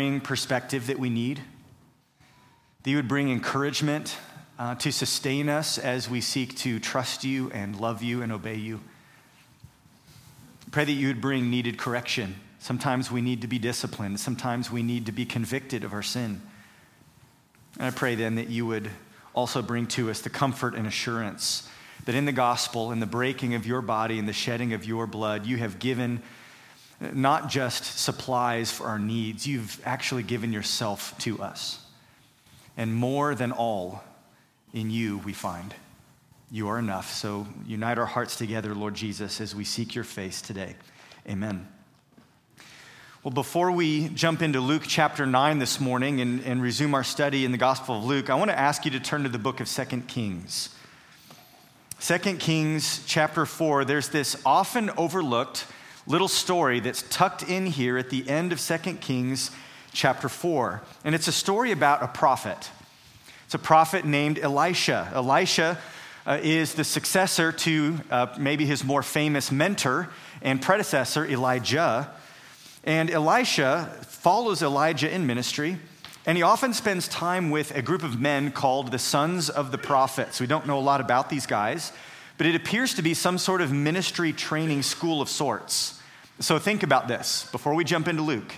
bring perspective that we need, that you would bring encouragement uh, to sustain us as we seek to trust you and love you and obey you. Pray that you would bring needed correction. Sometimes we need to be disciplined, sometimes we need to be convicted of our sin. And I pray then that you would also bring to us the comfort and assurance that in the gospel, in the breaking of your body and the shedding of your blood, you have given not just supplies for our needs, you've actually given yourself to us. And more than all, in you we find you are enough. So unite our hearts together, Lord Jesus, as we seek your face today. Amen. Well, before we jump into Luke chapter 9 this morning and, and resume our study in the Gospel of Luke, I want to ask you to turn to the book of 2 Kings. 2 Kings chapter 4, there's this often overlooked little story that's tucked in here at the end of 2 Kings chapter 4. And it's a story about a prophet. It's a prophet named Elisha. Elisha uh, is the successor to uh, maybe his more famous mentor and predecessor, Elijah. And Elisha follows Elijah in ministry, and he often spends time with a group of men called the sons of the prophets. We don't know a lot about these guys, but it appears to be some sort of ministry training school of sorts. So think about this before we jump into Luke.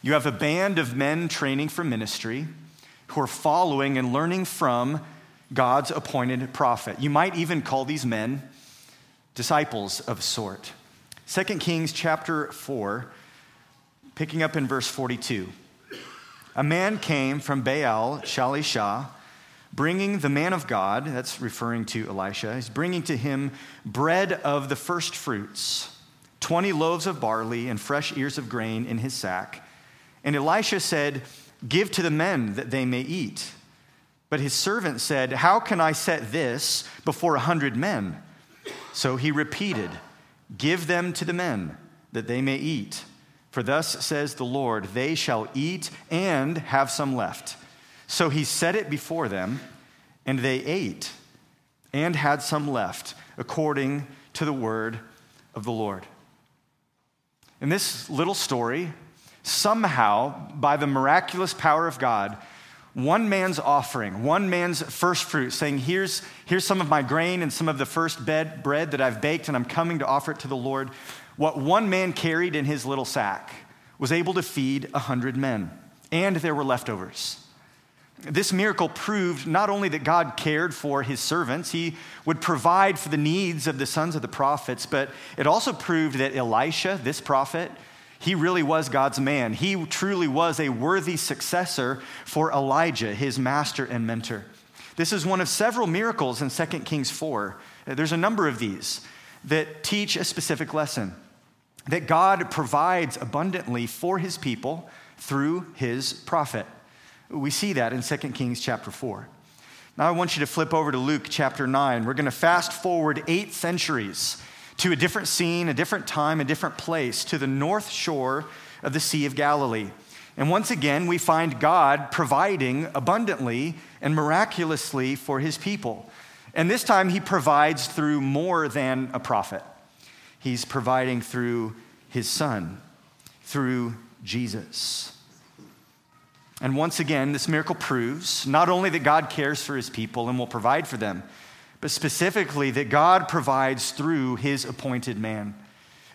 You have a band of men training for ministry who are following and learning from God's appointed prophet. You might even call these men disciples of sort. 2 Kings chapter 4 Picking up in verse 42. A man came from Baal Shalisha, bringing the man of God, that's referring to Elisha, he's bringing to him bread of the first fruits, 20 loaves of barley and fresh ears of grain in his sack. And Elisha said, Give to the men that they may eat. But his servant said, How can I set this before a hundred men? So he repeated, Give them to the men that they may eat. For thus says the Lord, they shall eat and have some left. So he set it before them, and they ate and had some left, according to the word of the Lord. In this little story, somehow, by the miraculous power of God, one man's offering, one man's first fruit, saying, here's, here's some of my grain and some of the first bed, bread that I've baked, and I'm coming to offer it to the Lord what one man carried in his little sack was able to feed a hundred men, and there were leftovers. This miracle proved not only that God cared for his servants, he would provide for the needs of the sons of the prophets, but it also proved that Elisha, this prophet, he really was God's man. He truly was a worthy successor for Elijah, his master and mentor. This is one of several miracles in 2 Kings 4. There's a number of these that teach a specific lesson that God provides abundantly for his people through his prophet. We see that in 2 Kings chapter 4. Now I want you to flip over to Luke chapter 9. We're going to fast forward eight centuries to a different scene, a different time, a different place, to the north shore of the Sea of Galilee. And once again, we find God providing abundantly and miraculously for his people. And this time, he provides through more than a prophet. He's providing through his son, through Jesus. And once again, this miracle proves not only that God cares for his people and will provide for them, but specifically that God provides through his appointed man,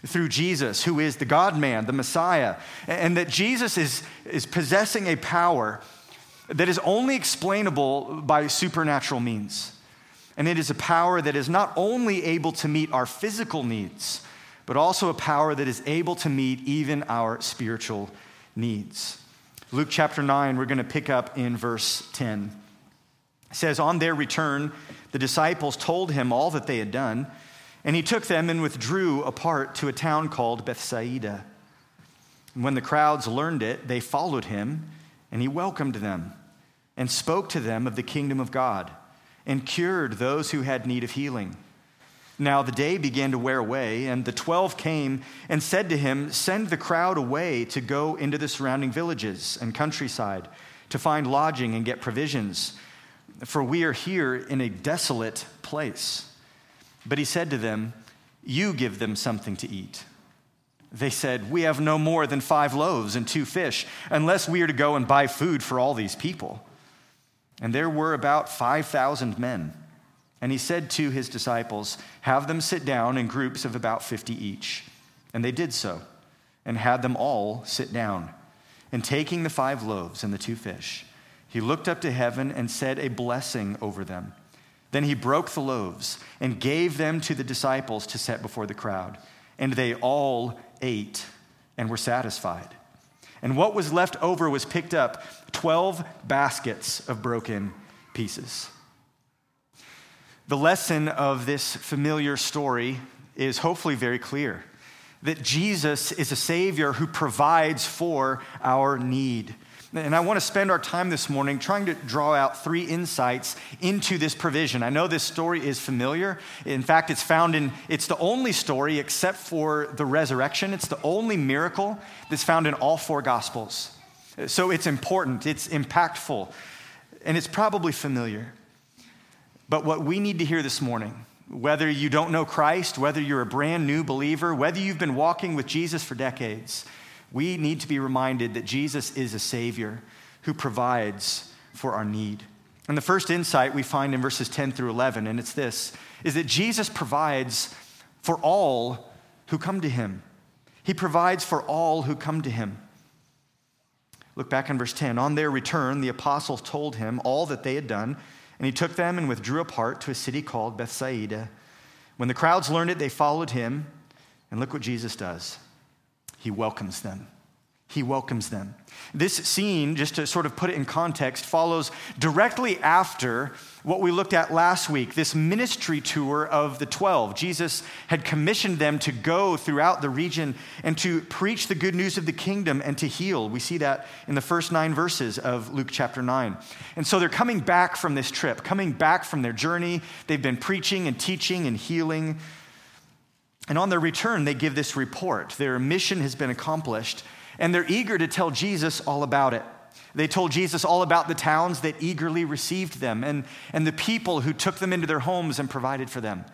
through Jesus, who is the God man, the Messiah, and that Jesus is, is possessing a power that is only explainable by supernatural means. And it is a power that is not only able to meet our physical needs, but also a power that is able to meet even our spiritual needs. Luke chapter 9, we're going to pick up in verse 10. It says, On their return, the disciples told him all that they had done, and he took them and withdrew apart to a town called Bethsaida. And when the crowds learned it, they followed him, and he welcomed them and spoke to them of the kingdom of God and cured those who had need of healing. Now the day began to wear away, and the twelve came and said to him, Send the crowd away to go into the surrounding villages and countryside to find lodging and get provisions, for we are here in a desolate place. But he said to them, You give them something to eat. They said, We have no more than five loaves and two fish, unless we are to go and buy food for all these people. And there were about 5,000 men. And he said to his disciples, Have them sit down in groups of about 50 each. And they did so, and had them all sit down. And taking the five loaves and the two fish, he looked up to heaven and said a blessing over them. Then he broke the loaves and gave them to the disciples to set before the crowd. And they all ate and were satisfied. And what was left over was picked up 12 baskets of broken pieces. The lesson of this familiar story is hopefully very clear that Jesus is a Savior who provides for our need. And I want to spend our time this morning trying to draw out three insights into this provision. I know this story is familiar. In fact, it's found in, it's the only story except for the resurrection. It's the only miracle that's found in all four gospels. So it's important, it's impactful, and it's probably familiar. But what we need to hear this morning, whether you don't know Christ, whether you're a brand new believer, whether you've been walking with Jesus for decades, we need to be reminded that Jesus is a Savior who provides for our need. And the first insight we find in verses 10 through 11, and it's this, is that Jesus provides for all who come to him. He provides for all who come to him. Look back in verse 10. On their return, the apostles told him all that they had done, and he took them and withdrew apart to a city called Bethsaida. When the crowds learned it, they followed him. And look what Jesus does. He welcomes them. He welcomes them. This scene, just to sort of put it in context, follows directly after what we looked at last week this ministry tour of the 12. Jesus had commissioned them to go throughout the region and to preach the good news of the kingdom and to heal. We see that in the first nine verses of Luke chapter 9. And so they're coming back from this trip, coming back from their journey. They've been preaching and teaching and healing and on their return, they give this report. Their mission has been accomplished, and they're eager to tell Jesus all about it. They told Jesus all about the towns that eagerly received them and, and the people who took them into their homes and provided for them.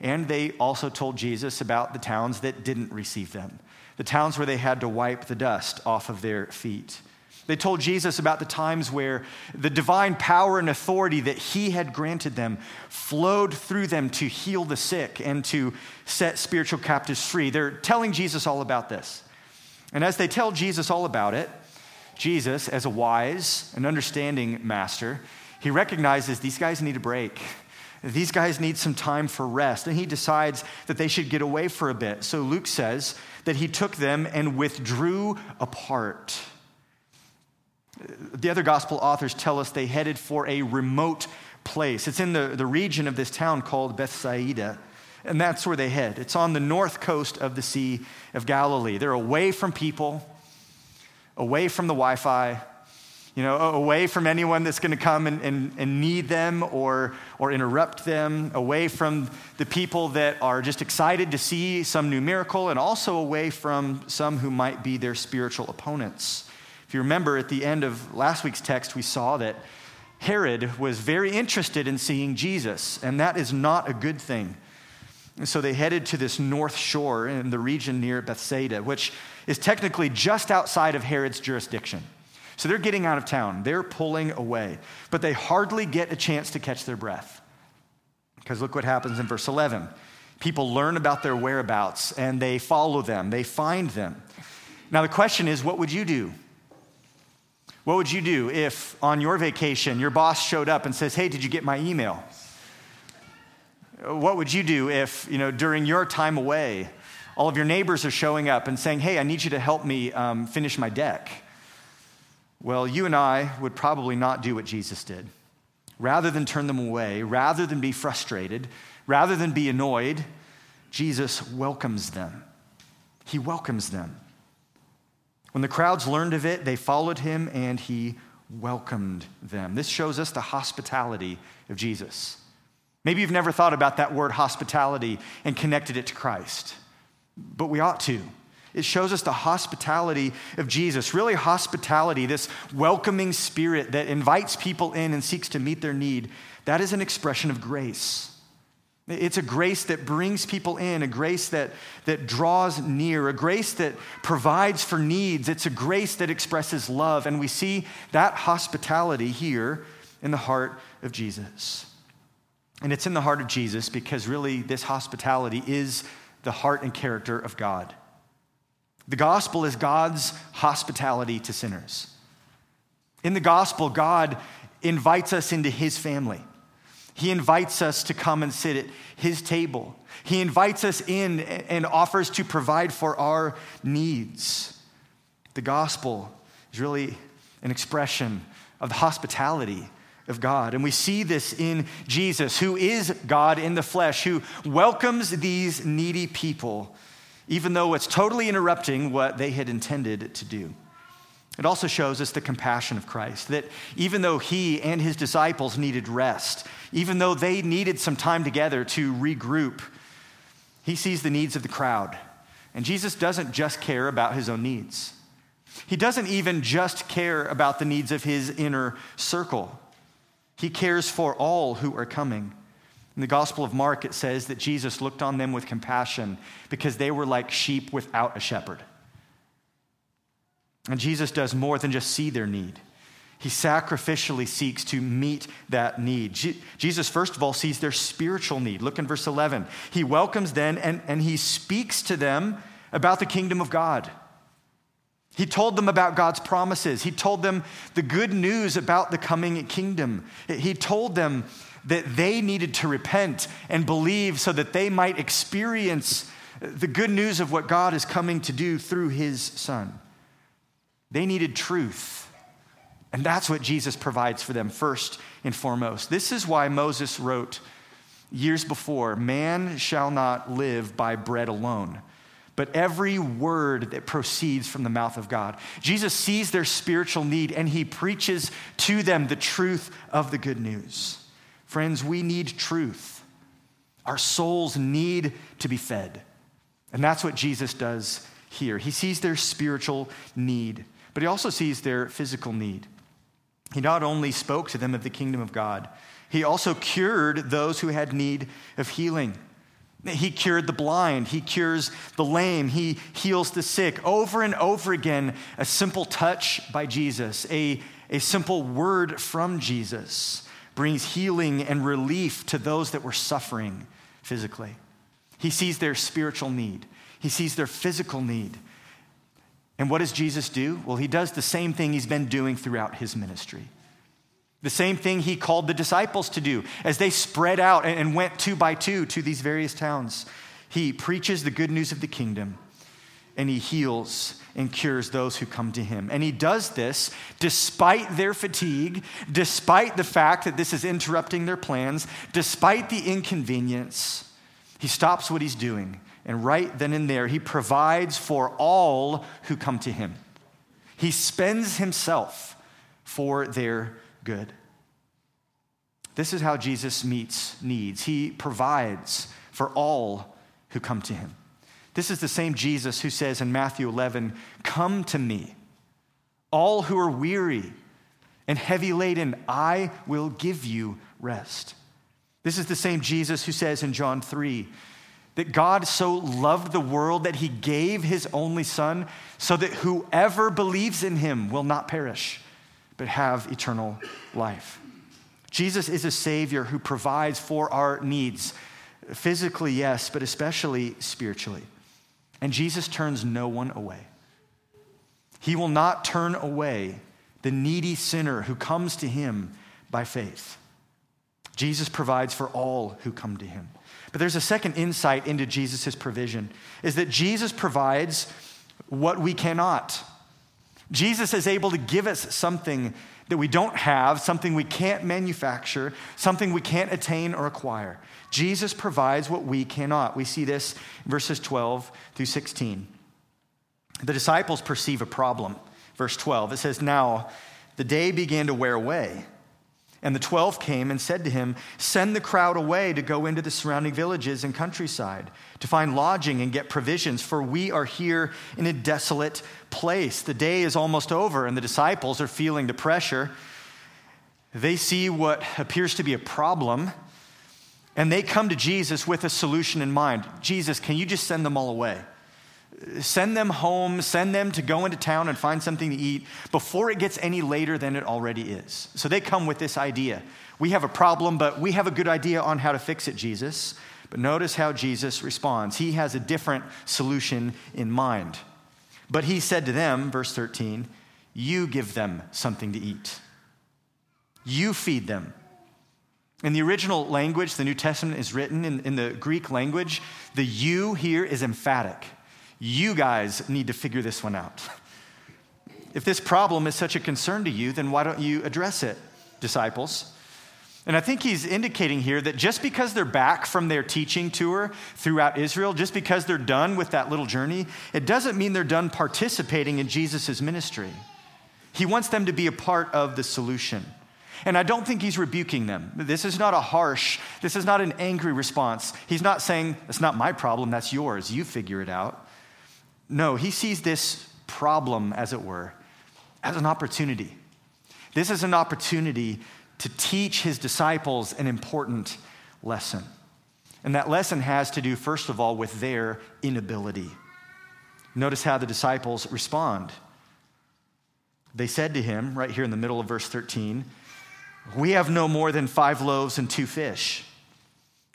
And they also told Jesus about the towns that didn't receive them, the towns where they had to wipe the dust off of their feet. They told Jesus about the times where the divine power and authority that he had granted them flowed through them to heal the sick and to set spiritual captives free. They're telling Jesus all about this. And as they tell Jesus all about it, Jesus, as a wise and understanding master, he recognizes these guys need a break. These guys need some time for rest. And he decides that they should get away for a bit. So Luke says that he took them and withdrew apart the other gospel authors tell us they headed for a remote place. It's in the, the region of this town called Bethsaida. And that's where they head. It's on the north coast of the Sea of Galilee. They're away from people, away from the Wi Fi, you know, away from anyone that's going to come and, and, and need them or, or interrupt them, away from the people that are just excited to see some new miracle, and also away from some who might be their spiritual opponents. If you remember at the end of last week's text, we saw that Herod was very interested in seeing Jesus, and that is not a good thing. And so they headed to this north shore in the region near Bethsaida, which is technically just outside of Herod's jurisdiction. So they're getting out of town, they're pulling away, but they hardly get a chance to catch their breath. Because look what happens in verse 11. People learn about their whereabouts and they follow them, they find them. Now, the question is what would you do what would you do if on your vacation your boss showed up and says, Hey, did you get my email? What would you do if, you know, during your time away, all of your neighbors are showing up and saying, Hey, I need you to help me um, finish my deck? Well, you and I would probably not do what Jesus did. Rather than turn them away, rather than be frustrated, rather than be annoyed, Jesus welcomes them. He welcomes them. When the crowds learned of it, they followed him and he welcomed them. This shows us the hospitality of Jesus. Maybe you've never thought about that word hospitality and connected it to Christ, but we ought to. It shows us the hospitality of Jesus, really, hospitality, this welcoming spirit that invites people in and seeks to meet their need. That is an expression of grace. It's a grace that brings people in, a grace that, that draws near, a grace that provides for needs. It's a grace that expresses love. And we see that hospitality here in the heart of Jesus. And it's in the heart of Jesus because really this hospitality is the heart and character of God. The gospel is God's hospitality to sinners. In the gospel, God invites us into his family. He invites us to come and sit at his table. He invites us in and offers to provide for our needs. The gospel is really an expression of the hospitality of God. And we see this in Jesus, who is God in the flesh, who welcomes these needy people, even though it's totally interrupting what they had intended to do. It also shows us the compassion of Christ, that even though he and his disciples needed rest, even though they needed some time together to regroup, he sees the needs of the crowd. And Jesus doesn't just care about his own needs, he doesn't even just care about the needs of his inner circle. He cares for all who are coming. In the Gospel of Mark, it says that Jesus looked on them with compassion because they were like sheep without a shepherd. And Jesus does more than just see their need. He sacrificially seeks to meet that need. Je- Jesus, first of all, sees their spiritual need. Look in verse 11. He welcomes them and, and he speaks to them about the kingdom of God. He told them about God's promises. He told them the good news about the coming kingdom. He told them that they needed to repent and believe so that they might experience the good news of what God is coming to do through his son. They needed truth. And that's what Jesus provides for them first and foremost. This is why Moses wrote years before Man shall not live by bread alone, but every word that proceeds from the mouth of God. Jesus sees their spiritual need and he preaches to them the truth of the good news. Friends, we need truth. Our souls need to be fed. And that's what Jesus does here. He sees their spiritual need but he also sees their physical need. He not only spoke to them of the kingdom of God, he also cured those who had need of healing. He cured the blind, he cures the lame, he heals the sick. Over and over again, a simple touch by Jesus, a, a simple word from Jesus brings healing and relief to those that were suffering physically. He sees their spiritual need, he sees their physical need, and what does Jesus do? Well, he does the same thing he's been doing throughout his ministry. The same thing he called the disciples to do as they spread out and went two by two to these various towns. He preaches the good news of the kingdom and he heals and cures those who come to him. And he does this despite their fatigue, despite the fact that this is interrupting their plans, despite the inconvenience. He stops what he's doing and right then and there, he provides for all who come to him. He spends himself for their good. This is how Jesus meets needs. He provides for all who come to him. This is the same Jesus who says in Matthew 11, Come to me, all who are weary and heavy laden, I will give you rest. This is the same Jesus who says in John 3, that God so loved the world that he gave his only son so that whoever believes in him will not perish, but have eternal life. Jesus is a Savior who provides for our needs, physically, yes, but especially spiritually. And Jesus turns no one away. He will not turn away the needy sinner who comes to him by faith. Jesus provides for all who come to him. But there's a second insight into Jesus' provision is that Jesus provides what we cannot. Jesus is able to give us something that we don't have, something we can't manufacture, something we can't attain or acquire. Jesus provides what we cannot. We see this verses 12 through 16. The disciples perceive a problem. Verse 12, it says, Now the day began to wear away and the twelve came and said to him, Send the crowd away to go into the surrounding villages and countryside to find lodging and get provisions, for we are here in a desolate place. The day is almost over, and the disciples are feeling the pressure. They see what appears to be a problem. And they come to Jesus with a solution in mind Jesus, can you just send them all away? Send them home, send them to go into town and find something to eat before it gets any later than it already is. So they come with this idea. We have a problem, but we have a good idea on how to fix it, Jesus. But notice how Jesus responds. He has a different solution in mind. But he said to them, verse 13, You give them something to eat, you feed them. In the original language, the New Testament is written in, in the Greek language. The you here is emphatic. You guys need to figure this one out. If this problem is such a concern to you, then why don't you address it, disciples? And I think he's indicating here that just because they're back from their teaching tour throughout Israel, just because they're done with that little journey, it doesn't mean they're done participating in Jesus' ministry. He wants them to be a part of the solution. And I don't think he's rebuking them. This is not a harsh, this is not an angry response. He's not saying, It's not my problem, that's yours. You figure it out. No, he sees this problem, as it were, as an opportunity. This is an opportunity to teach his disciples an important lesson. And that lesson has to do, first of all, with their inability. Notice how the disciples respond. They said to him, right here in the middle of verse 13, We have no more than five loaves and two fish.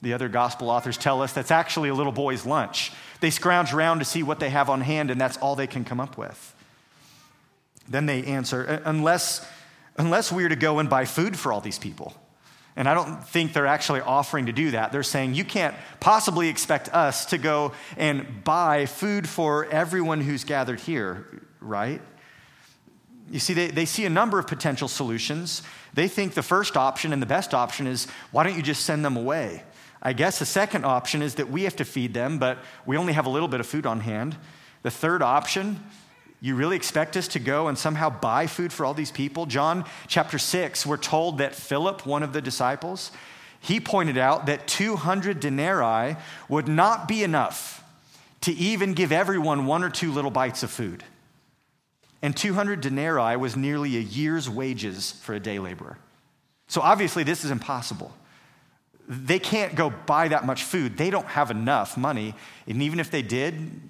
The other gospel authors tell us that's actually a little boy's lunch. They scrounge around to see what they have on hand, and that's all they can come up with. Then they answer, Unless unless we are to go and buy food for all these people. And I don't think they're actually offering to do that. They're saying, you can't possibly expect us to go and buy food for everyone who's gathered here, right? You see, they, they see a number of potential solutions. They think the first option and the best option is why don't you just send them away? I guess the second option is that we have to feed them, but we only have a little bit of food on hand. The third option you really expect us to go and somehow buy food for all these people? John chapter 6, we're told that Philip, one of the disciples, he pointed out that 200 denarii would not be enough to even give everyone one or two little bites of food. And 200 denarii was nearly a year's wages for a day laborer. So obviously, this is impossible. They can't go buy that much food. They don't have enough money. And even if they did,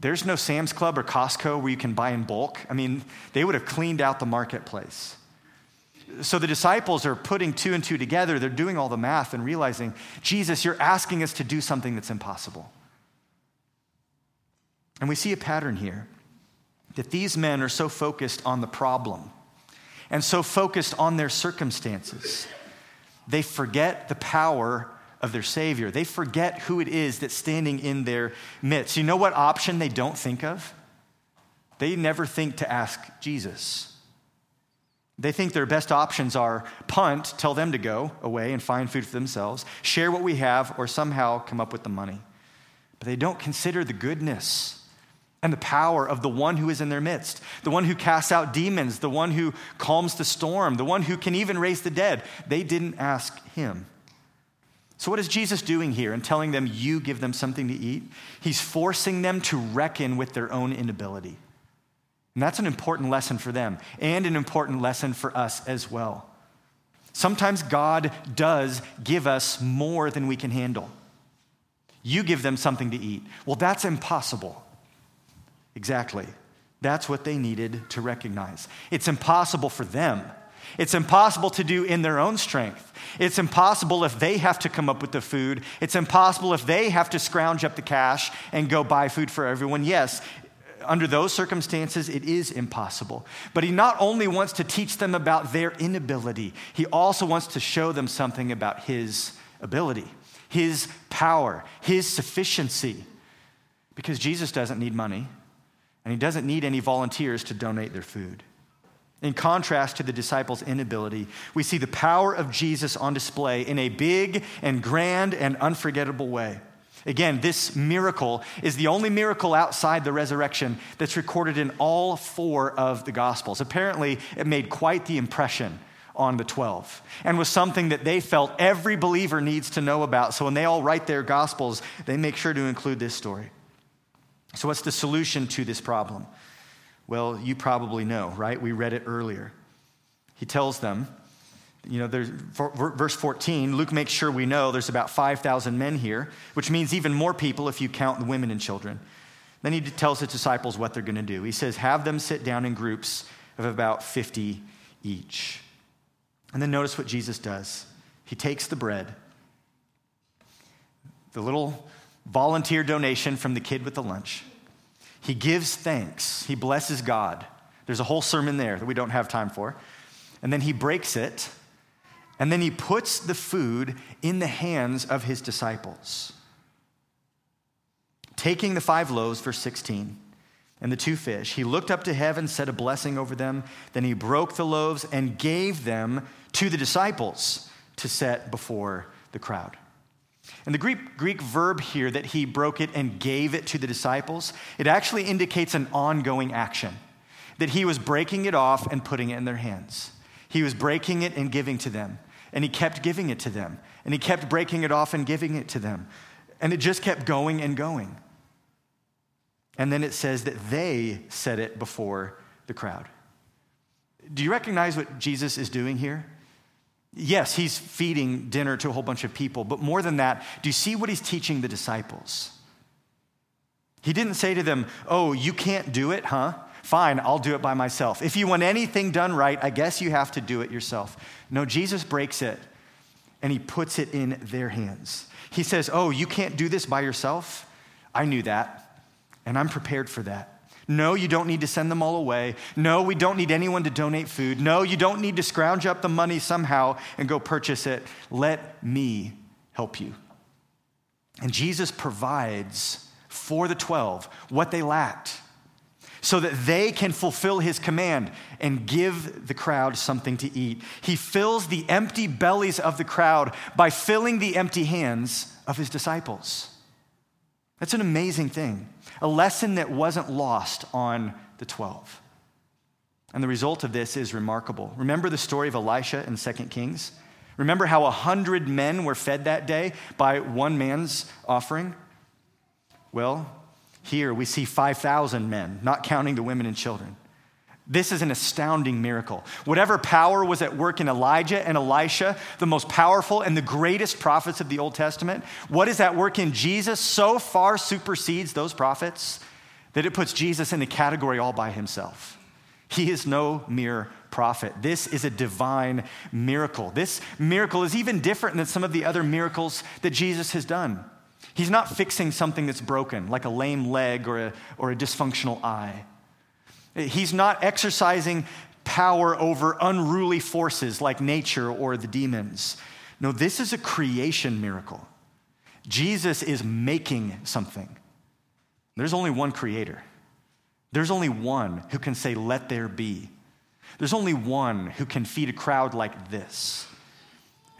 there's no Sam's Club or Costco where you can buy in bulk. I mean, they would have cleaned out the marketplace. So the disciples are putting two and two together. They're doing all the math and realizing, Jesus, you're asking us to do something that's impossible. And we see a pattern here that these men are so focused on the problem and so focused on their circumstances, they forget the power of their Savior. They forget who it is that's standing in their midst. You know what option they don't think of? They never think to ask Jesus. They think their best options are punt, tell them to go away and find food for themselves, share what we have, or somehow come up with the money. But they don't consider the goodness and the power of the one who is in their midst, the one who casts out demons, the one who calms the storm, the one who can even raise the dead. They didn't ask him. So, what is Jesus doing here and telling them, you give them something to eat? He's forcing them to reckon with their own inability. And that's an important lesson for them and an important lesson for us as well. Sometimes God does give us more than we can handle. You give them something to eat. Well, that's impossible. Exactly. That's what they needed to recognize. It's impossible for them it's impossible to do in their own strength. It's impossible if they have to come up with the food. It's impossible if they have to scrounge up the cash and go buy food for everyone. Yes, under those circumstances, it is impossible. But he not only wants to teach them about their inability, he also wants to show them something about his ability, his power, his sufficiency. Because Jesus doesn't need money, and he doesn't need any volunteers to donate their food. In contrast to the disciples' inability, we see the power of Jesus on display in a big and grand and unforgettable way. Again, this miracle is the only miracle outside the resurrection that's recorded in all four of the Gospels. Apparently, it made quite the impression on the 12 and was something that they felt every believer needs to know about. So when they all write their Gospels, they make sure to include this story. So, what's the solution to this problem? Well, you probably know, right? We read it earlier. He tells them you know, there's, verse 14, Luke makes sure we know there's about 5,000 men here, which means even more people if you count the women and children. Then he tells his disciples what they're going to do. He says, Have them sit down in groups of about 50 each. And then notice what Jesus does. He takes the bread, the little volunteer donation from the kid with the lunch. He gives thanks. He blesses God. There's a whole sermon there that we don't have time for. And then he breaks it and then he puts the food in the hands of his disciples. Taking the five loaves, verse 16, and the two fish, he looked up to heaven, said a blessing over them. Then he broke the loaves and gave them to the disciples to set before the crowd. And the Greek, Greek verb here that he broke it and gave it to the disciples, it actually indicates an ongoing action. That he was breaking it off and putting it in their hands. He was breaking it and giving to them. And he kept giving it to them. And he kept breaking it off and giving it to them. And it just kept going and going. And then it says that they said it before the crowd. Do you recognize what Jesus is doing here? Yes, he's feeding dinner to a whole bunch of people, but more than that, do you see what he's teaching the disciples? He didn't say to them, Oh, you can't do it, huh? Fine, I'll do it by myself. If you want anything done right, I guess you have to do it yourself. No, Jesus breaks it and he puts it in their hands. He says, Oh, you can't do this by yourself? I knew that, and I'm prepared for that. No, you don't need to send them all away. No, we don't need anyone to donate food. No, you don't need to scrounge up the money somehow and go purchase it. Let me help you. And Jesus provides for the 12 what they lacked so that they can fulfill his command and give the crowd something to eat. He fills the empty bellies of the crowd by filling the empty hands of his disciples. That's an amazing thing, a lesson that wasn't lost on the 12. And the result of this is remarkable. Remember the story of Elisha in 2 Kings? Remember how a hundred men were fed that day by one man's offering? Well, here we see 5,000 men, not counting the women and children. This is an astounding miracle. Whatever power was at work in Elijah and Elisha, the most powerful and the greatest prophets of the Old Testament, what is at work in Jesus so far supersedes those prophets that it puts Jesus in a category all by himself. He is no mere prophet. This is a divine miracle. This miracle is even different than some of the other miracles that Jesus has done. He's not fixing something that's broken, like a lame leg or a, or a dysfunctional eye. He's not exercising power over unruly forces like nature or the demons. No, this is a creation miracle. Jesus is making something. There's only one creator. There's only one who can say, Let there be. There's only one who can feed a crowd like this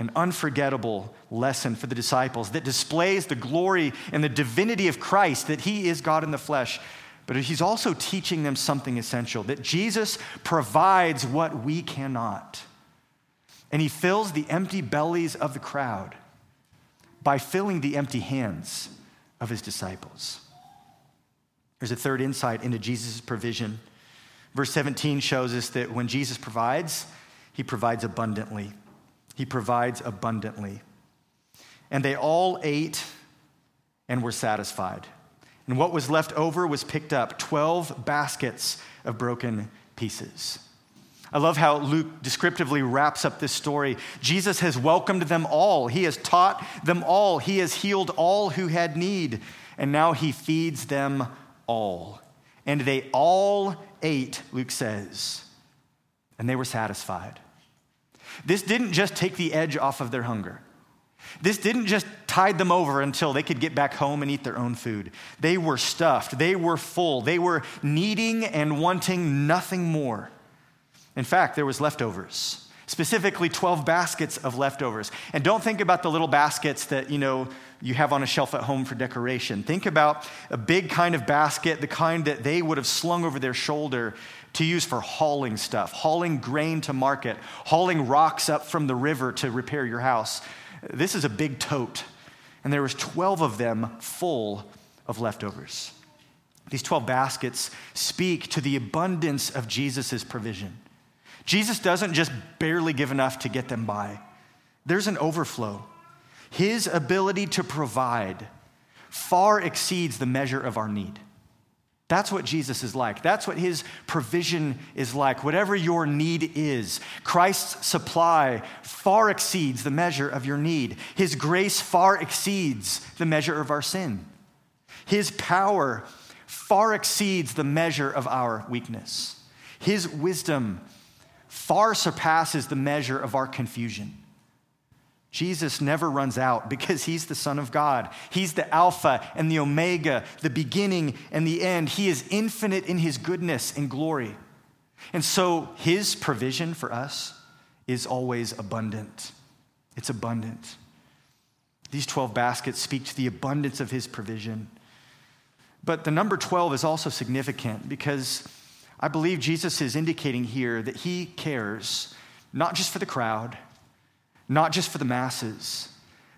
an unforgettable lesson for the disciples that displays the glory and the divinity of Christ, that he is God in the flesh. But he's also teaching them something essential that Jesus provides what we cannot. And he fills the empty bellies of the crowd by filling the empty hands of his disciples. There's a third insight into Jesus' provision. Verse 17 shows us that when Jesus provides, he provides abundantly. He provides abundantly. And they all ate and were satisfied. And what was left over was picked up 12 baskets of broken pieces. I love how Luke descriptively wraps up this story. Jesus has welcomed them all, He has taught them all, He has healed all who had need, and now He feeds them all. And they all ate, Luke says, and they were satisfied. This didn't just take the edge off of their hunger. This didn't just tide them over until they could get back home and eat their own food. They were stuffed, they were full, they were needing and wanting nothing more. In fact, there was leftovers, specifically 12 baskets of leftovers. And don't think about the little baskets that, you know, you have on a shelf at home for decoration. Think about a big kind of basket, the kind that they would have slung over their shoulder to use for hauling stuff, hauling grain to market, hauling rocks up from the river to repair your house. This is a big tote. And there was 12 of them full of leftovers. These 12 baskets speak to the abundance of Jesus' provision. Jesus doesn't just barely give enough to get them by, there's an overflow. His ability to provide far exceeds the measure of our need. That's what Jesus is like. That's what his provision is like. Whatever your need is, Christ's supply far exceeds the measure of your need. His grace far exceeds the measure of our sin. His power far exceeds the measure of our weakness. His wisdom far surpasses the measure of our confusion. Jesus never runs out because he's the Son of God. He's the Alpha and the Omega, the beginning and the end. He is infinite in his goodness and glory. And so his provision for us is always abundant. It's abundant. These 12 baskets speak to the abundance of his provision. But the number 12 is also significant because I believe Jesus is indicating here that he cares not just for the crowd not just for the masses,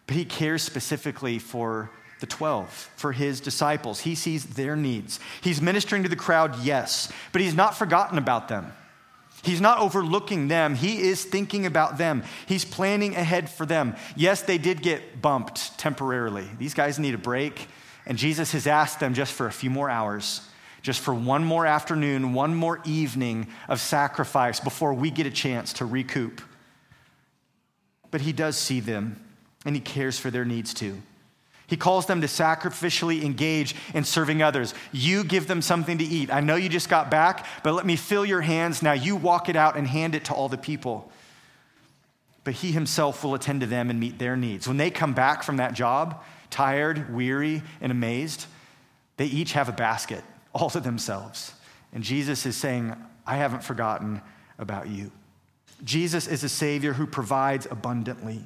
but he cares specifically for the 12, for his disciples. He sees their needs. He's ministering to the crowd, yes, but he's not forgotten about them. He's not overlooking them. He is thinking about them. He's planning ahead for them. Yes, they did get bumped temporarily. These guys need a break, and Jesus has asked them just for a few more hours, just for one more afternoon, one more evening of sacrifice before we get a chance to recoup but he does see them and he cares for their needs too. He calls them to sacrificially engage in serving others. You give them something to eat. I know you just got back, but let me fill your hands. Now you walk it out and hand it to all the people. But he himself will attend to them and meet their needs. When they come back from that job, tired, weary, and amazed, they each have a basket all to themselves. And Jesus is saying, I haven't forgotten about you. Jesus is a Savior who provides abundantly.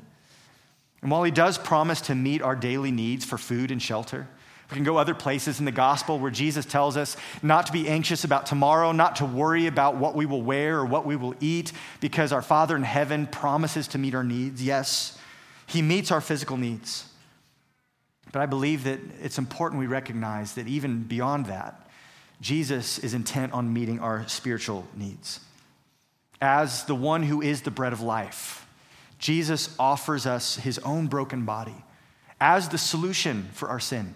And while He does promise to meet our daily needs for food and shelter, we can go other places in the gospel where Jesus tells us not to be anxious about tomorrow, not to worry about what we will wear or what we will eat, because our Father in heaven promises to meet our needs. Yes, He meets our physical needs. But I believe that it's important we recognize that even beyond that, Jesus is intent on meeting our spiritual needs as the one who is the bread of life. Jesus offers us his own broken body as the solution for our sin.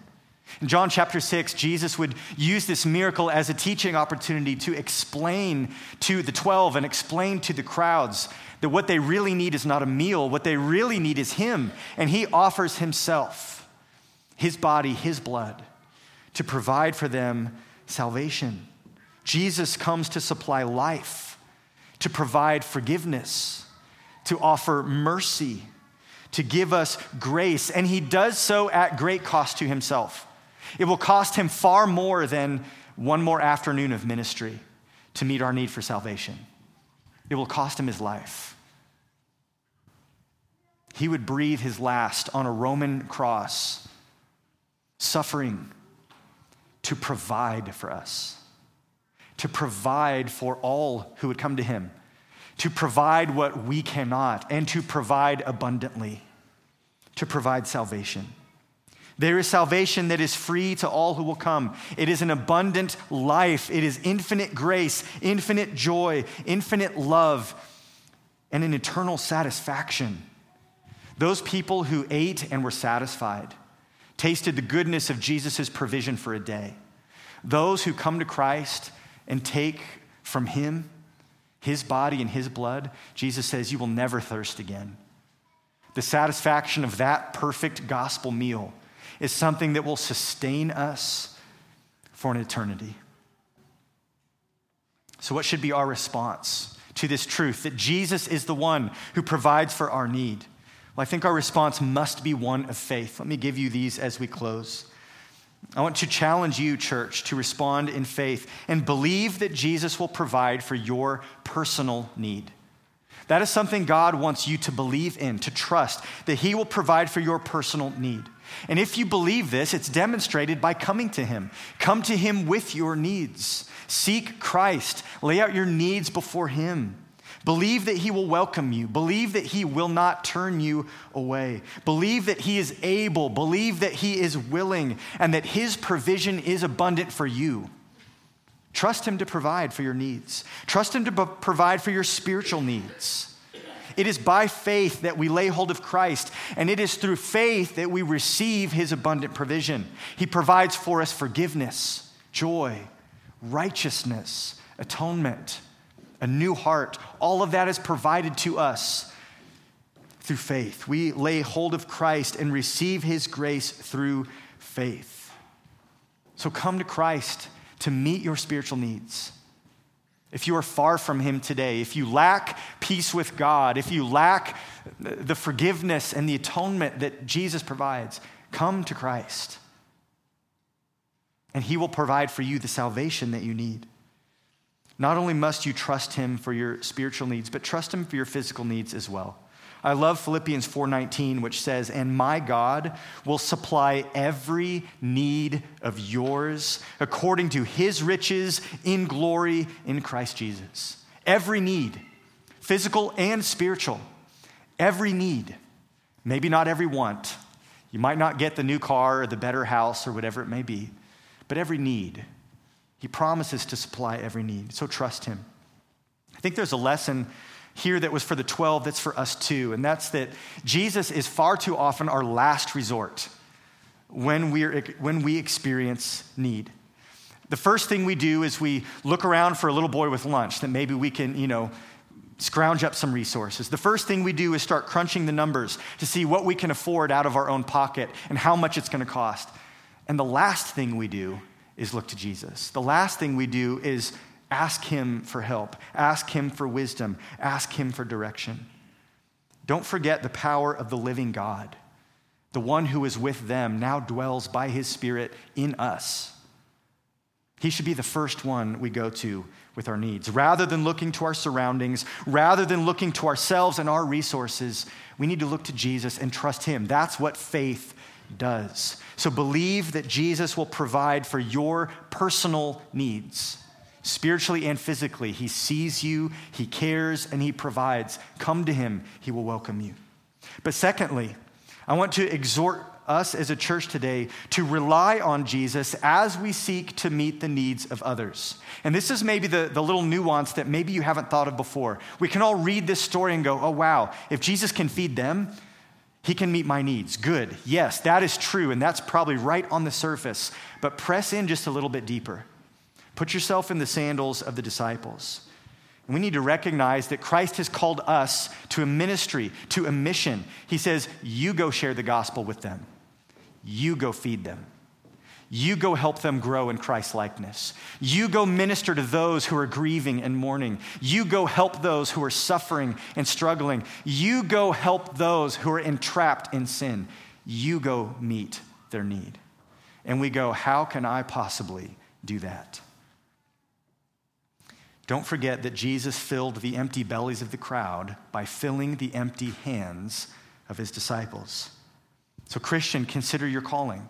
In John chapter 6, Jesus would use this miracle as a teaching opportunity to explain to the 12 and explain to the crowds that what they really need is not a meal, what they really need is Him. And He offers Himself, His body, His blood, to provide for them salvation. Jesus comes to supply life to provide forgiveness, to offer mercy, to give us grace. And he does so at great cost to himself. It will cost him far more than one more afternoon of ministry to meet our need for salvation. It will cost him his life. He would breathe his last on a Roman cross, suffering to provide for us to provide for all who would come to him, to provide what we cannot, and to provide abundantly, to provide salvation. There is salvation that is free to all who will come. It is an abundant life. It is infinite grace, infinite joy, infinite love, and an eternal satisfaction. Those people who ate and were satisfied tasted the goodness of Jesus' provision for a day. Those who come to Christ and take from him his body and his blood, Jesus says, You will never thirst again. The satisfaction of that perfect gospel meal is something that will sustain us for an eternity. So, what should be our response to this truth that Jesus is the one who provides for our need? Well, I think our response must be one of faith. Let me give you these as we close. I want to challenge you, church, to respond in faith and believe that Jesus will provide for your personal need. That is something God wants you to believe in, to trust, that He will provide for your personal need. And if you believe this, it's demonstrated by coming to Him. Come to Him with your needs. Seek Christ. Lay out your needs before Him. Believe that He will welcome you. Believe that He will not turn you away. Believe that He is able. Believe that He is willing and that His provision is abundant for you. Trust Him to provide for your needs. Trust Him to provide for your spiritual needs. It is by faith that we lay hold of Christ, and it is through faith that we receive His abundant provision. He provides for us forgiveness, joy, righteousness, atonement, a new heart. All of that is provided to us through faith. We lay hold of Christ and receive His grace through faith. So come to Christ to meet your spiritual needs. If you are far from Him today, if you lack peace with God, if you lack the forgiveness and the atonement that Jesus provides, come to Christ. And He will provide for you the salvation that you need. Not only must you trust Him for your spiritual needs, but trust Him for your physical needs as well. I love Philippians 4:19 which says, "And my God will supply every need of yours according to his riches in glory in Christ Jesus." Every need, physical and spiritual. Every need. Maybe not every want. You might not get the new car or the better house or whatever it may be, but every need. He promises to supply every need. So trust him. I think there's a lesson here that was for the 12 that's for us too. And that's that Jesus is far too often our last resort when, we're, when we experience need. The first thing we do is we look around for a little boy with lunch that maybe we can, you know, scrounge up some resources. The first thing we do is start crunching the numbers to see what we can afford out of our own pocket and how much it's going to cost. And the last thing we do is look to Jesus. The last thing we do is Ask Him for help, ask Him for wisdom, ask Him for direction. Don't forget the power of the living God. The one who is with them now dwells by His Spirit in us. He should be the first one we go to with our needs. Rather than looking to our surroundings, rather than looking to ourselves and our resources, we need to look to Jesus and trust Him. That's what faith does. So believe that Jesus will provide for your personal needs spiritually and physically. He sees you, He cares, and He provides. Come to Him, He will welcome you. But secondly, I want to exhort us as a church today to rely on Jesus as we seek to meet the needs of others. And this is maybe the, the little nuance that maybe you haven't thought of before. We can all read this story and go, oh, wow, if Jesus can feed them, he can meet my needs. Good. Yes, that is true. And that's probably right on the surface. But press in just a little bit deeper. Put yourself in the sandals of the disciples. we need to recognize that Christ has called us to a ministry, to a mission. He says, You go share the gospel with them, you go feed them. You go help them grow in Christ likeness. You go minister to those who are grieving and mourning. You go help those who are suffering and struggling. You go help those who are entrapped in sin. You go meet their need. And we go, How can I possibly do that? Don't forget that Jesus filled the empty bellies of the crowd by filling the empty hands of his disciples. So, Christian, consider your calling.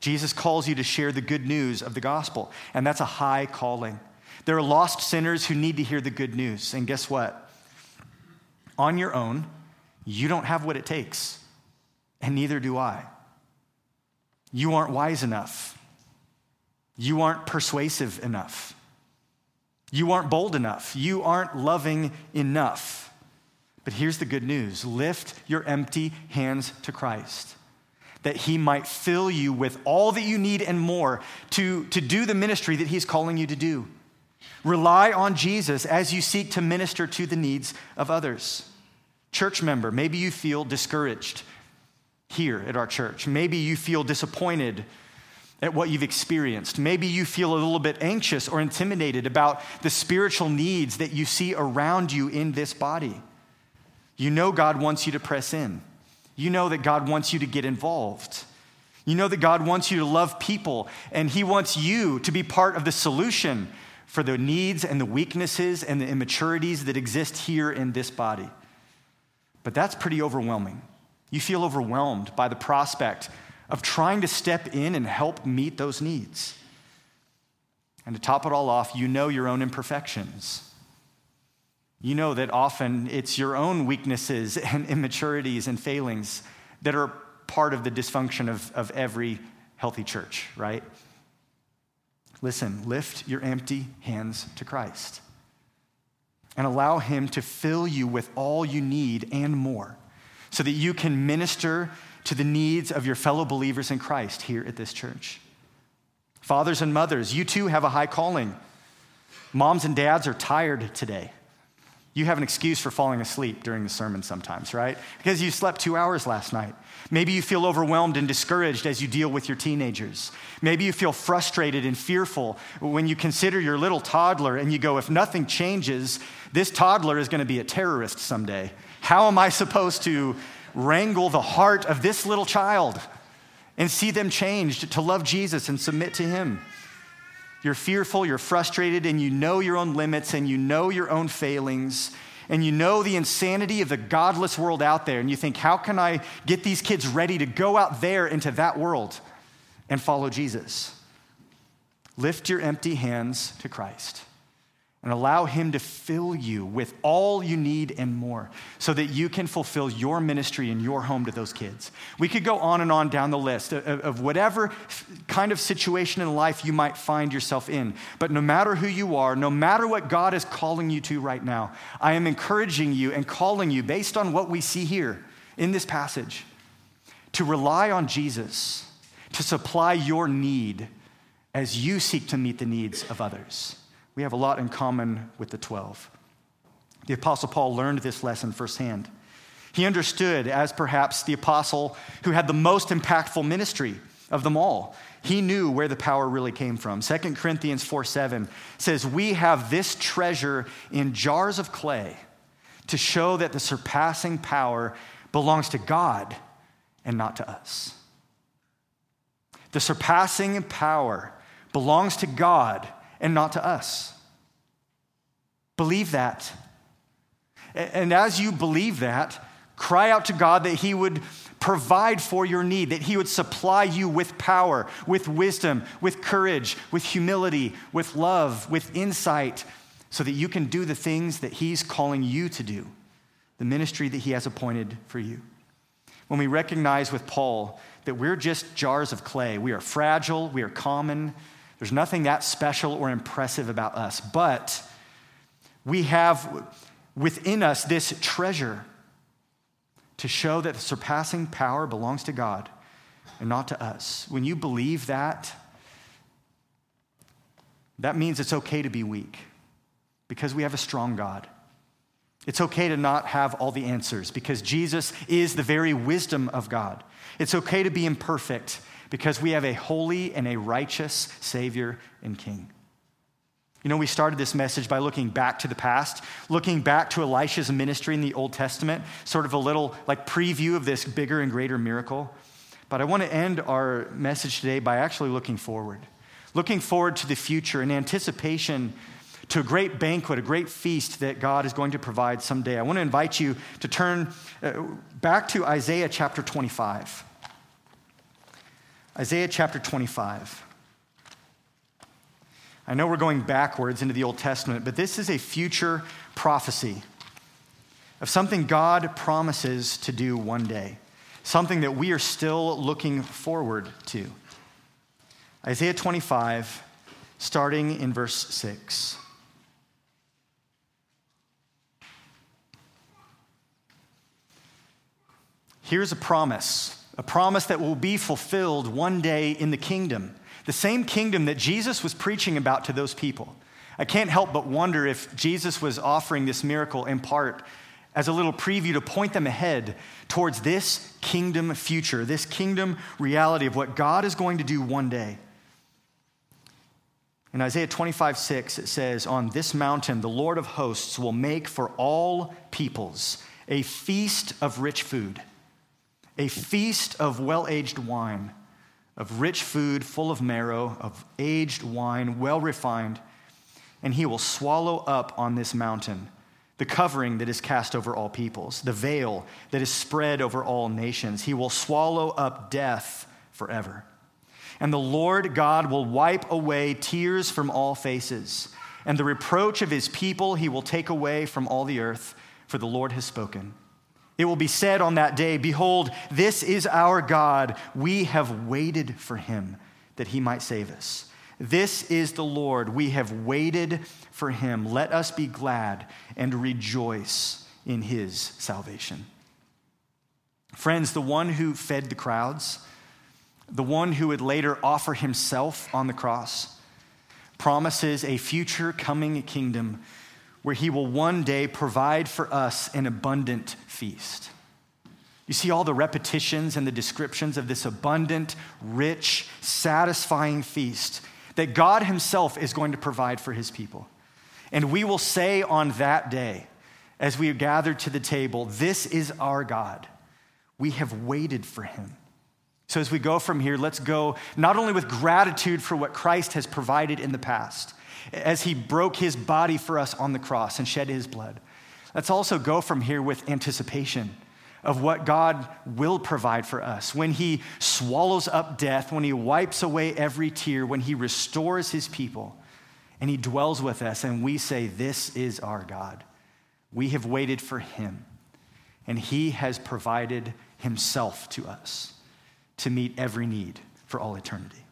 Jesus calls you to share the good news of the gospel, and that's a high calling. There are lost sinners who need to hear the good news, and guess what? On your own, you don't have what it takes, and neither do I. You aren't wise enough, you aren't persuasive enough. You aren't bold enough. You aren't loving enough. But here's the good news lift your empty hands to Christ, that He might fill you with all that you need and more to, to do the ministry that He's calling you to do. Rely on Jesus as you seek to minister to the needs of others. Church member, maybe you feel discouraged here at our church. Maybe you feel disappointed at what you've experienced. Maybe you feel a little bit anxious or intimidated about the spiritual needs that you see around you in this body. You know God wants you to press in. You know that God wants you to get involved. You know that God wants you to love people, and He wants you to be part of the solution for the needs and the weaknesses and the immaturities that exist here in this body. But that's pretty overwhelming. You feel overwhelmed by the prospect of trying to step in and help meet those needs. And to top it all off, you know your own imperfections. You know that often it's your own weaknesses and immaturities and failings that are part of the dysfunction of, of every healthy church, right? Listen, lift your empty hands to Christ and allow Him to fill you with all you need and more so that you can minister to the needs of your fellow believers in Christ here at this church. Fathers and mothers, you too have a high calling. Moms and dads are tired today. You have an excuse for falling asleep during the sermon sometimes, right? Because you slept two hours last night. Maybe you feel overwhelmed and discouraged as you deal with your teenagers. Maybe you feel frustrated and fearful when you consider your little toddler and you go, if nothing changes, this toddler is going to be a terrorist someday. How am I supposed to wrangle the heart of this little child and see them changed to love Jesus and submit to Him? You're fearful, you're frustrated, and you know your own limits and you know your own failings and you know the insanity of the godless world out there, and you think, how can I get these kids ready to go out there into that world and follow Jesus? Lift your empty hands to Christ and allow Him to fill you with all you need and more so that you can fulfill your ministry in your home to those kids. We could go on and on down the list of, of, whatever kind of situation in life you might find yourself in. But no matter who you are, no matter what God is calling you to right now, I am encouraging you and calling you based on what we see here in this passage to rely on Jesus to supply your need as you seek to meet the needs of others we have a lot in common with the 12. The Apostle Paul learned this lesson firsthand. He understood, as perhaps the apostle who had the most impactful ministry of them all, he knew where the power really came from. 2 Corinthians 4 7 says, We have this treasure in jars of clay to show that the surpassing power belongs to God and not to us. The surpassing power belongs to God and not to us. Believe that. And as you believe that, cry out to God that He would provide for your need, that He would supply you with power, with wisdom, with courage, with humility, with love, with insight, so that you can do the things that He's calling you to do, the ministry that He has appointed for you. When we recognize with Paul that we're just jars of clay, we are fragile, we are common, there's nothing that special or impressive about us, but we have within us this treasure to show that the surpassing power belongs to God and not to us. When you believe that, that means it's okay to be weak because we have a strong God. It's okay to not have all the answers because Jesus is the very wisdom of God. It's okay to be imperfect because we have a holy and a righteous Savior and King. You know, we started this message by looking back to the past, looking back to Elisha's ministry in the Old Testament, sort of a little like preview of this bigger and greater miracle. But I want to end our message today by actually looking forward, looking forward to the future in anticipation to a great banquet, a great feast that God is going to provide someday. I want to invite you to turn uh, back to Isaiah chapter 25. Isaiah chapter 25. I know we're going backwards into the Old Testament, but this is a future prophecy of something God promises to do one day, something that we are still looking forward to. Isaiah 25, starting in verse 6. Here's a promise a promise that will be fulfilled one day in the kingdom, the same kingdom that Jesus was preaching about to those people. I can't help but wonder if Jesus was offering this miracle in part as a little preview to point them ahead towards this kingdom future, this kingdom reality of what God is going to do one day. In Isaiah 25, 6, it says, On this mountain, the Lord of hosts will make for all peoples a feast of rich food a feast of well aged wine, of rich food full of marrow, of aged wine well refined, and he will swallow up on this mountain the covering that is cast over all peoples, the veil that is spread over all nations. He will swallow up death forever. And the Lord God will wipe away tears from all faces, and the reproach of his people he will take away from all the earth, for the Lord has spoken. It will be said on that day, Behold, this is our God. We have waited for him that he might save us. This is the Lord. We have waited for him. Let us be glad and rejoice in his salvation. Friends, the one who fed the crowds, the one who would later offer himself on the cross, promises a future coming kingdom where he will one day provide for us an abundant feast. You see all the repetitions and the descriptions of this abundant, rich, satisfying feast that God Himself is going to provide for His people. And we will say on that day, as we gather to the table, This is our God. We have waited for Him. So as we go from here, let's go not only with gratitude for what Christ has provided in the past, as He broke His body for us on the cross and shed His blood, let's also go from here with anticipation of what God will provide for us. When He swallows up death, when He wipes away every tear, when He restores His people, and He dwells with us, and we say, This is our God. We have waited for Him, and He has provided Himself to us to meet every need for all eternity.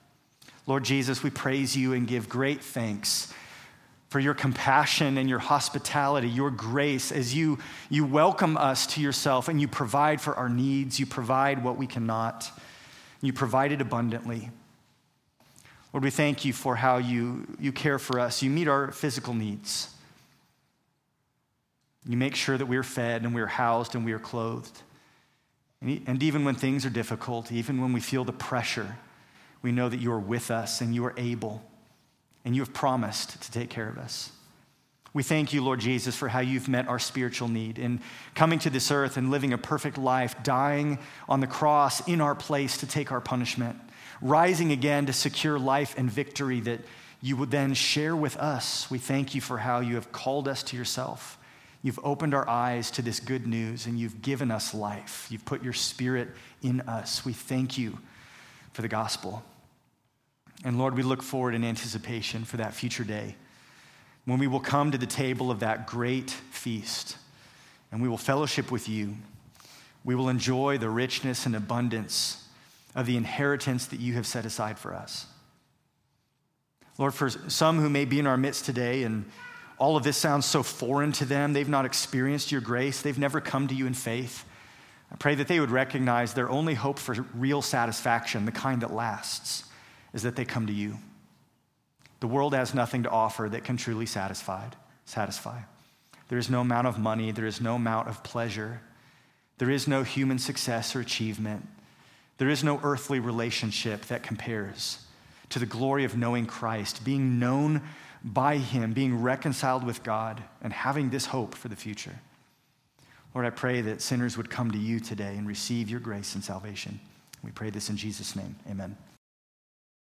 Lord Jesus, we praise you and give great thanks for your compassion and your hospitality, your grace, as you, you welcome us to yourself and you provide for our needs. You provide what we cannot. You provide it abundantly. Lord, we thank you for how you, you care for us. You meet our physical needs. You make sure that we're fed and we're housed and we are clothed. And even when things are difficult, even when we feel the pressure, we know that you are with us and you are able and you have promised to take care of us. We thank you, Lord Jesus, for how you've met our spiritual need in coming to this earth and living a perfect life, dying on the cross in our place to take our punishment, rising again to secure life and victory that you would then share with us. We thank you for how you have called us to yourself. You've opened our eyes to this good news and you've given us life. You've put your spirit in us. We thank you for the gospel. And Lord, we look forward in anticipation for that future day when we will come to the table of that great feast and we will fellowship with you. We will enjoy the richness and abundance of the inheritance that you have set aside for us. Lord, for some who may be in our midst today and all of this sounds so foreign to them, they've not experienced your grace, they've never come to you in faith. I pray that they would recognize their only hope for real satisfaction, the kind that lasts, is that they come to you. The world has nothing to offer that can truly satisfy. satisfy. There is no amount of money, there is no amount of pleasure, there is no human success or achievement, there is no earthly relationship that compares to the glory of knowing Christ, being known by Him, being reconciled with God, and having this hope for the future. Lord, I pray that sinners would come to you today and receive your grace and salvation. We pray this in Jesus' name. Amen.